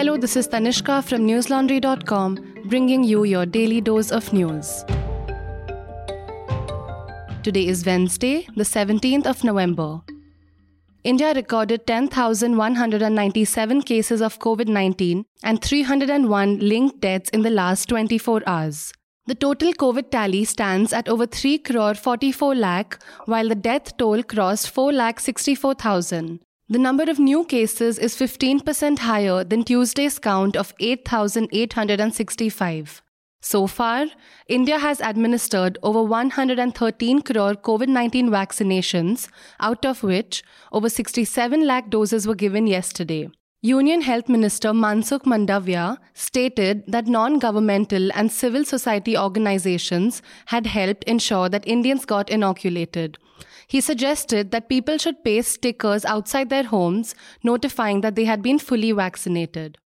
Hello, this is Tanishka from newslaundry.com, bringing you your daily dose of news. Today is Wednesday, the 17th of November. India recorded 10,197 cases of COVID 19 and 301 linked deaths in the last 24 hours. The total COVID tally stands at over 3 crore 44 lakh, while the death toll crossed 4 lakh 64,000. The number of new cases is 15% higher than Tuesday's count of 8,865. So far, India has administered over 113 crore COVID 19 vaccinations, out of which over 67 lakh doses were given yesterday. Union Health Minister Mansukh Mandavia stated that non governmental and civil society organizations had helped ensure that Indians got inoculated. He suggested that people should paste stickers outside their homes notifying that they had been fully vaccinated.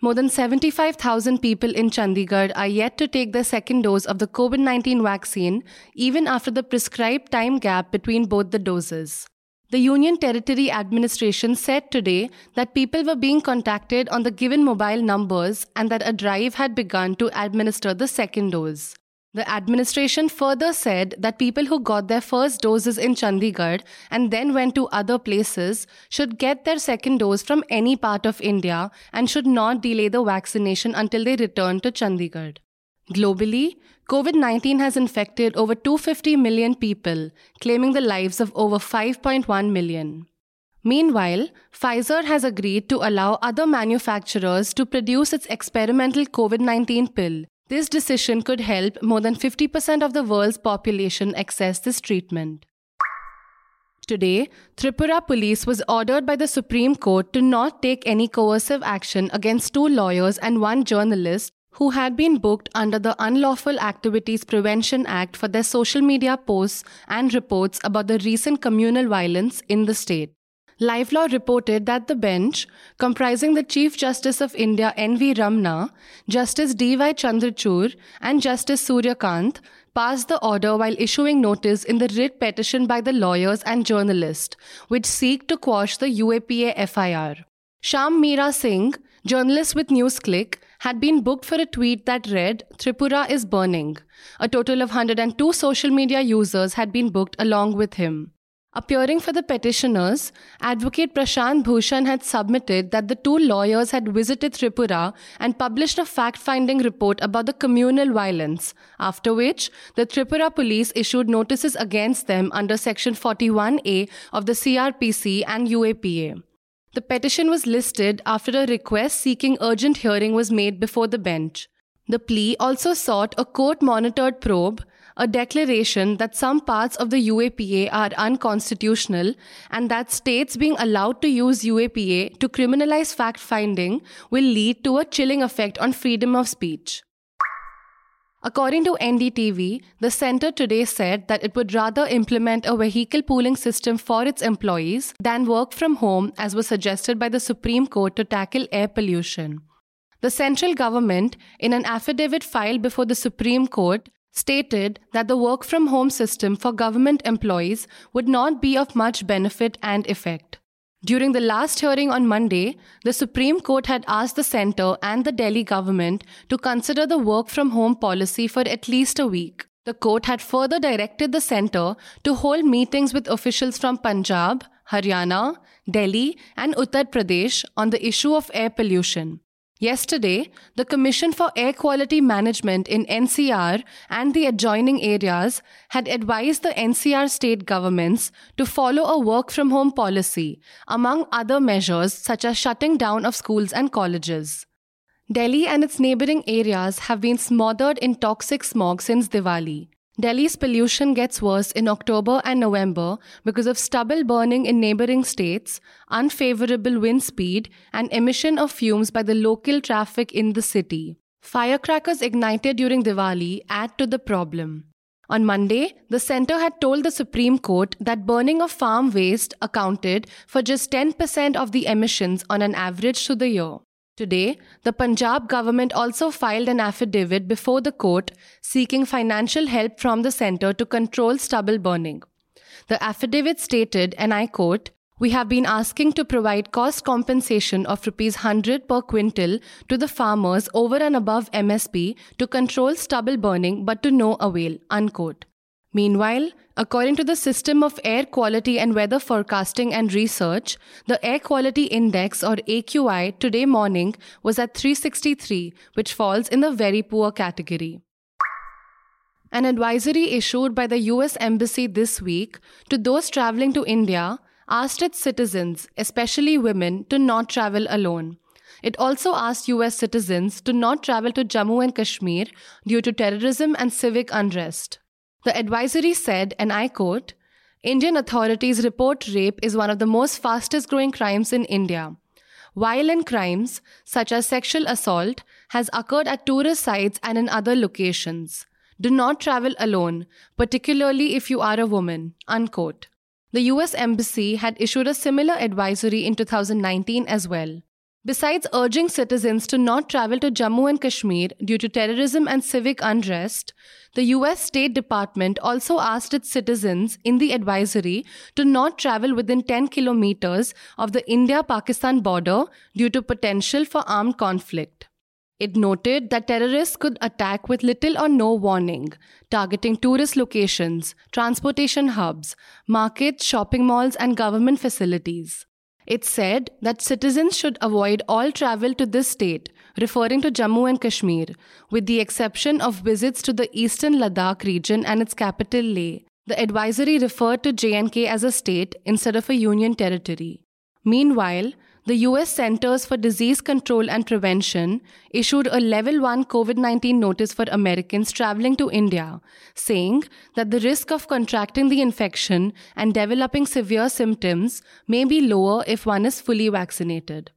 More than 75,000 people in Chandigarh are yet to take their second dose of the COVID 19 vaccine, even after the prescribed time gap between both the doses. The Union Territory Administration said today that people were being contacted on the given mobile numbers and that a drive had begun to administer the second dose. The administration further said that people who got their first doses in Chandigarh and then went to other places should get their second dose from any part of India and should not delay the vaccination until they return to Chandigarh. Globally, COVID 19 has infected over 250 million people, claiming the lives of over 5.1 million. Meanwhile, Pfizer has agreed to allow other manufacturers to produce its experimental COVID 19 pill this decision could help more than 50% of the world's population access this treatment. Today, Tripura police was ordered by the Supreme Court to not take any coercive action against two lawyers and one journalist who had been booked under the Unlawful Activities Prevention Act for their social media posts and reports about the recent communal violence in the state. LiveLaw reported that the bench, comprising the Chief Justice of India N.V. Ramana, Justice D.Y. Chandrachud, and Justice Surya Kant, passed the order while issuing notice in the writ petition by the lawyers and journalists, which seek to quash the UAPA FIR. Shyam Meera Singh, journalist with NewsClick, had been booked for a tweet that read, Tripura is burning. A total of 102 social media users had been booked along with him. Appearing for the petitioners, Advocate Prashant Bhushan had submitted that the two lawyers had visited Tripura and published a fact finding report about the communal violence, after which the Tripura police issued notices against them under Section 41A of the CRPC and UAPA. The petition was listed after a request seeking urgent hearing was made before the bench. The plea also sought a court monitored probe a declaration that some parts of the UAPA are unconstitutional and that states being allowed to use UAPA to criminalize fact finding will lead to a chilling effect on freedom of speech. According to NDTV, the center today said that it would rather implement a vehicle pooling system for its employees than work from home, as was suggested by the Supreme Court to tackle air pollution. The central government, in an affidavit filed before the Supreme Court, stated that the work from home system for government employees would not be of much benefit and effect. During the last hearing on Monday, the Supreme Court had asked the centre and the Delhi government to consider the work from home policy for at least a week. The court had further directed the centre to hold meetings with officials from Punjab, Haryana, Delhi, and Uttar Pradesh on the issue of air pollution. Yesterday, the Commission for Air Quality Management in NCR and the adjoining areas had advised the NCR state governments to follow a work from home policy, among other measures such as shutting down of schools and colleges. Delhi and its neighboring areas have been smothered in toxic smog since Diwali. Delhi's pollution gets worse in October and November because of stubble burning in neighboring states, unfavorable wind speed, and emission of fumes by the local traffic in the city. Firecrackers ignited during Diwali add to the problem. On Monday, the center had told the Supreme Court that burning of farm waste accounted for just 10% of the emissions on an average through the year. Today, the Punjab government also filed an affidavit before the court seeking financial help from the centre to control stubble burning. The affidavit stated, and I quote, We have been asking to provide cost compensation of rupees 100 per quintal to the farmers over and above MSP to control stubble burning, but to no avail. Unquote. Meanwhile, according to the System of Air Quality and Weather Forecasting and Research, the Air Quality Index or AQI today morning was at 363, which falls in the very poor category. An advisory issued by the US Embassy this week to those traveling to India asked its citizens, especially women, to not travel alone. It also asked US citizens to not travel to Jammu and Kashmir due to terrorism and civic unrest. The advisory said, and I quote, Indian authorities report rape is one of the most fastest growing crimes in India. Violent crimes, such as sexual assault, has occurred at tourist sites and in other locations. Do not travel alone, particularly if you are a woman. Unquote. The US Embassy had issued a similar advisory in 2019 as well. Besides urging citizens to not travel to Jammu and Kashmir due to terrorism and civic unrest, the US State Department also asked its citizens in the advisory to not travel within 10 kilometers of the India Pakistan border due to potential for armed conflict. It noted that terrorists could attack with little or no warning, targeting tourist locations, transportation hubs, markets, shopping malls, and government facilities. It said that citizens should avoid all travel to this state, referring to Jammu and Kashmir, with the exception of visits to the eastern Ladakh region and its capital Leh. The advisory referred to JNK as a state instead of a union territory. Meanwhile, the US Centers for Disease Control and Prevention issued a level 1 COVID 19 notice for Americans traveling to India, saying that the risk of contracting the infection and developing severe symptoms may be lower if one is fully vaccinated.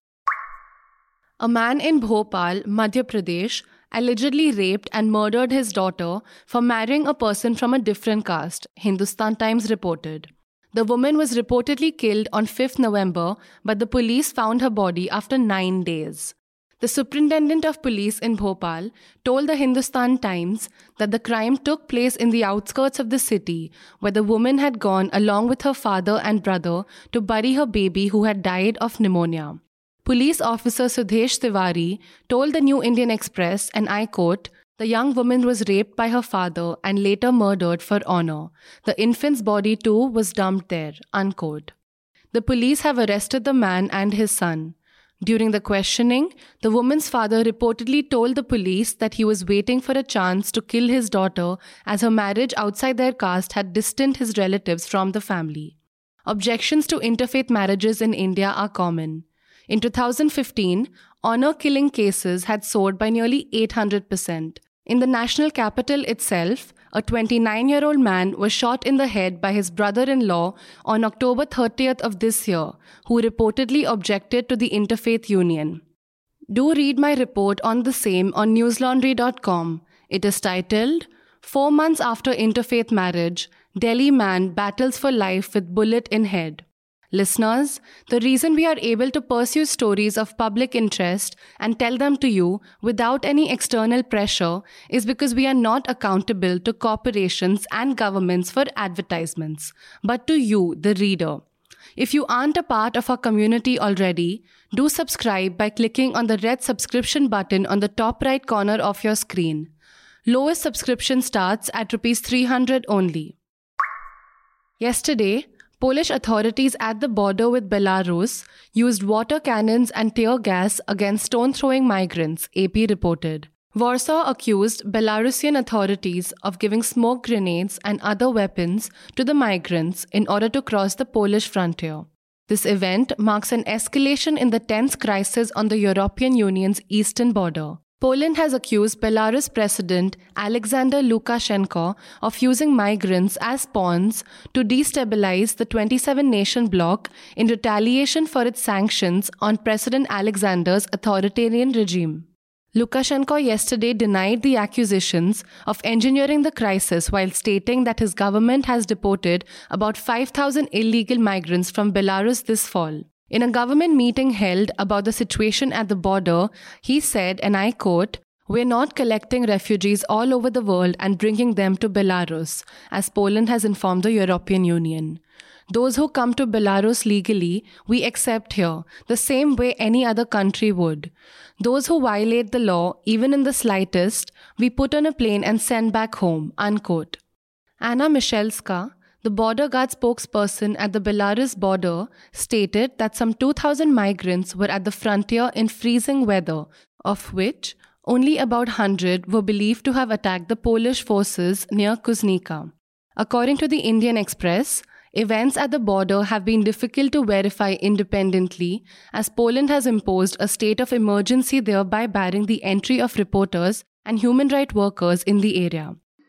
A man in Bhopal, Madhya Pradesh, allegedly raped and murdered his daughter for marrying a person from a different caste, Hindustan Times reported. The woman was reportedly killed on 5th November, but the police found her body after nine days. The superintendent of police in Bhopal told the Hindustan Times that the crime took place in the outskirts of the city, where the woman had gone along with her father and brother to bury her baby who had died of pneumonia. Police officer Sudhesh Tiwari told the New Indian Express, and I quote, the young woman was raped by her father and later murdered for honor. The infant's body too was dumped there. Unquote. The police have arrested the man and his son. During the questioning, the woman's father reportedly told the police that he was waiting for a chance to kill his daughter as her marriage outside their caste had distanced his relatives from the family. Objections to interfaith marriages in India are common. In 2015, honor killing cases had soared by nearly 800%. In the national capital itself, a 29 year old man was shot in the head by his brother in law on October 30th of this year, who reportedly objected to the interfaith union. Do read my report on the same on newslaundry.com. It is titled Four Months After Interfaith Marriage Delhi Man Battles for Life with Bullet in Head. Listeners, the reason we are able to pursue stories of public interest and tell them to you without any external pressure is because we are not accountable to corporations and governments for advertisements, but to you, the reader. If you aren't a part of our community already, do subscribe by clicking on the red subscription button on the top right corner of your screen. Lowest subscription starts at rupees 300 only. Yesterday, Polish authorities at the border with Belarus used water cannons and tear gas against stone throwing migrants, AP reported. Warsaw accused Belarusian authorities of giving smoke grenades and other weapons to the migrants in order to cross the Polish frontier. This event marks an escalation in the tense crisis on the European Union's eastern border. Poland has accused Belarus President Alexander Lukashenko of using migrants as pawns to destabilize the 27 nation bloc in retaliation for its sanctions on President Alexander's authoritarian regime. Lukashenko yesterday denied the accusations of engineering the crisis while stating that his government has deported about 5,000 illegal migrants from Belarus this fall. In a government meeting held about the situation at the border, he said, and I quote, We're not collecting refugees all over the world and bringing them to Belarus, as Poland has informed the European Union. Those who come to Belarus legally, we accept here, the same way any other country would. Those who violate the law, even in the slightest, we put on a plane and send back home. Unquote. Anna Michalska, the border guard spokesperson at the Belarus border, stated that some 2,000 migrants were at the frontier in freezing weather, of which only about 100 were believed to have attacked the Polish forces near Kuznica. According to the Indian Express, events at the border have been difficult to verify independently as Poland has imposed a state of emergency, thereby barring the entry of reporters and human rights workers in the area.